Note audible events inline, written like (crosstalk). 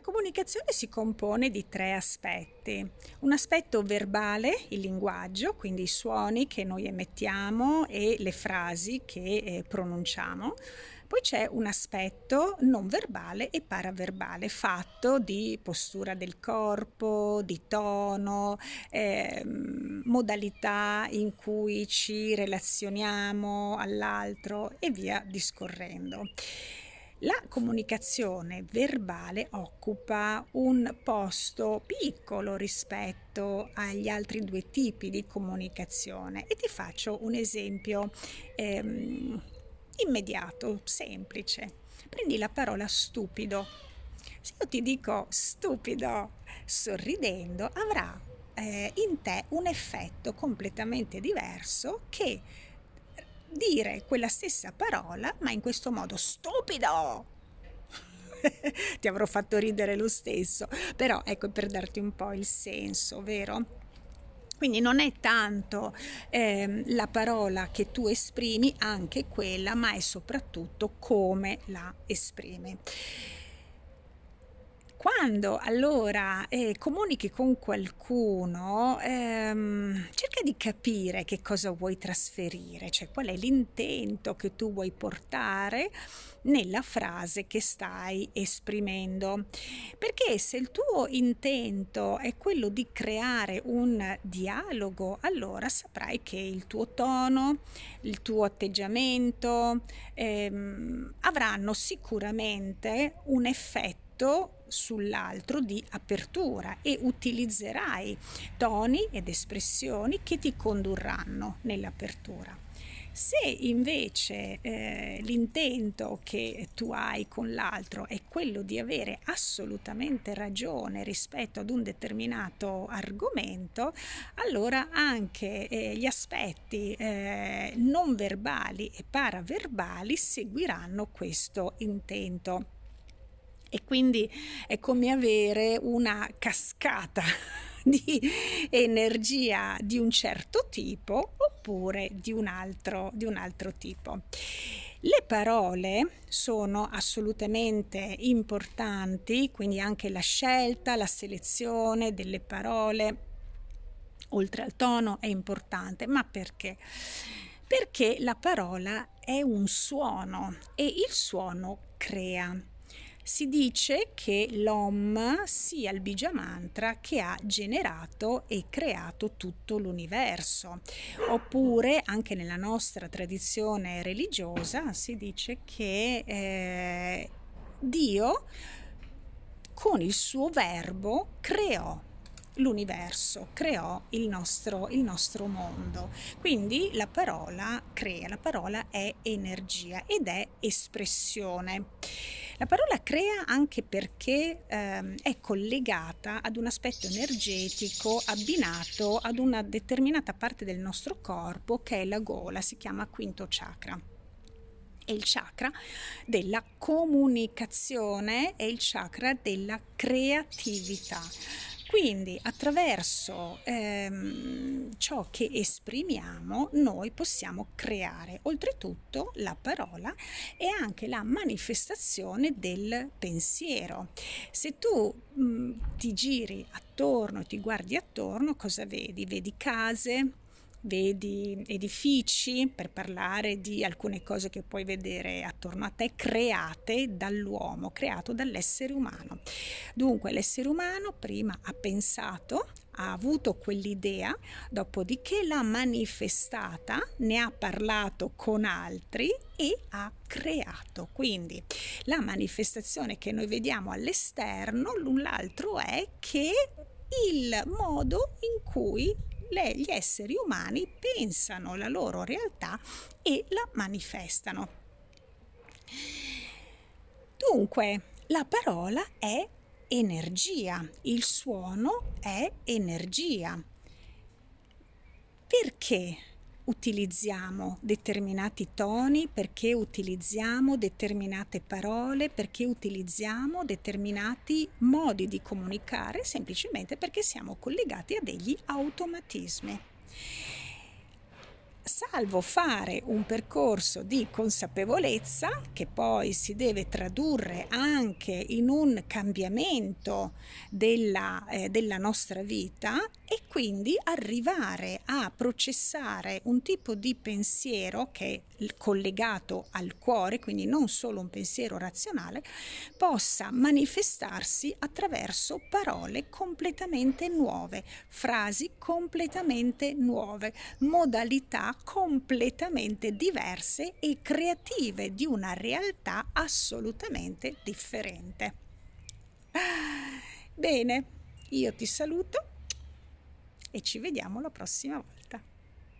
La comunicazione si compone di tre aspetti. Un aspetto verbale, il linguaggio, quindi i suoni che noi emettiamo e le frasi che eh, pronunciamo. Poi c'è un aspetto non verbale e paraverbale, fatto di postura del corpo, di tono, eh, modalità in cui ci relazioniamo all'altro e via discorrendo. La comunicazione verbale occupa un posto piccolo rispetto agli altri due tipi di comunicazione e ti faccio un esempio ehm, immediato, semplice. Prendi la parola stupido. Se io ti dico stupido sorridendo, avrà eh, in te un effetto completamente diverso che dire quella stessa parola, ma in questo modo stupido. (laughs) Ti avrò fatto ridere lo stesso, però ecco per darti un po' il senso, vero? Quindi non è tanto eh, la parola che tu esprimi, anche quella, ma è soprattutto come la esprimi. Quando allora eh, comunichi con qualcuno, ehm, cerca di capire che cosa vuoi trasferire, cioè qual è l'intento che tu vuoi portare nella frase che stai esprimendo. Perché se il tuo intento è quello di creare un dialogo, allora saprai che il tuo tono, il tuo atteggiamento ehm, avranno sicuramente un effetto sull'altro di apertura e utilizzerai toni ed espressioni che ti condurranno nell'apertura. Se invece eh, l'intento che tu hai con l'altro è quello di avere assolutamente ragione rispetto ad un determinato argomento, allora anche eh, gli aspetti eh, non verbali e paraverbali seguiranno questo intento e quindi è come avere una cascata (laughs) di energia di un certo tipo oppure di un altro, di un altro tipo. Le parole sono assolutamente importanti, quindi anche la scelta, la selezione delle parole, oltre al tono, è importante. Ma perché? Perché la parola è un suono e il suono crea. Si dice che l'Om sia il Bija Mantra che ha generato e creato tutto l'universo. Oppure anche nella nostra tradizione religiosa si dice che eh, Dio con il suo verbo creò l'universo, creò il nostro, il nostro mondo. Quindi la parola crea, la parola è energia ed è espressione. La parola crea anche perché ehm, è collegata ad un aspetto energetico abbinato ad una determinata parte del nostro corpo che è la gola, si chiama quinto chakra è il chakra della comunicazione, è il chakra della creatività. Quindi attraverso ehm, ciò che esprimiamo noi possiamo creare. Oltretutto la parola è anche la manifestazione del pensiero. Se tu mh, ti giri attorno, ti guardi attorno, cosa vedi? Vedi case, vedi edifici, per parlare di alcune cose che puoi vedere attorno a te, create dall'uomo, creato dall'essere umano. Dunque l'essere umano prima ha pensato, ha avuto quell'idea, dopodiché l'ha manifestata, ne ha parlato con altri e ha creato. Quindi la manifestazione che noi vediamo all'esterno, l'un l'altro è che il modo in cui le, gli esseri umani pensano la loro realtà e la manifestano. Dunque, la parola è energia, il suono è energia. Perché utilizziamo determinati toni, perché utilizziamo determinate parole, perché utilizziamo determinati modi di comunicare, semplicemente perché siamo collegati a degli automatismi. Salvo fare un percorso di consapevolezza che poi si deve tradurre anche in un cambiamento della, eh, della nostra vita e quindi arrivare a processare un tipo di pensiero che è collegato al cuore, quindi non solo un pensiero razionale, possa manifestarsi attraverso parole completamente nuove, frasi completamente nuove, modalità completamente diverse e creative di una realtà assolutamente differente. Bene, io ti saluto e ci vediamo la prossima volta.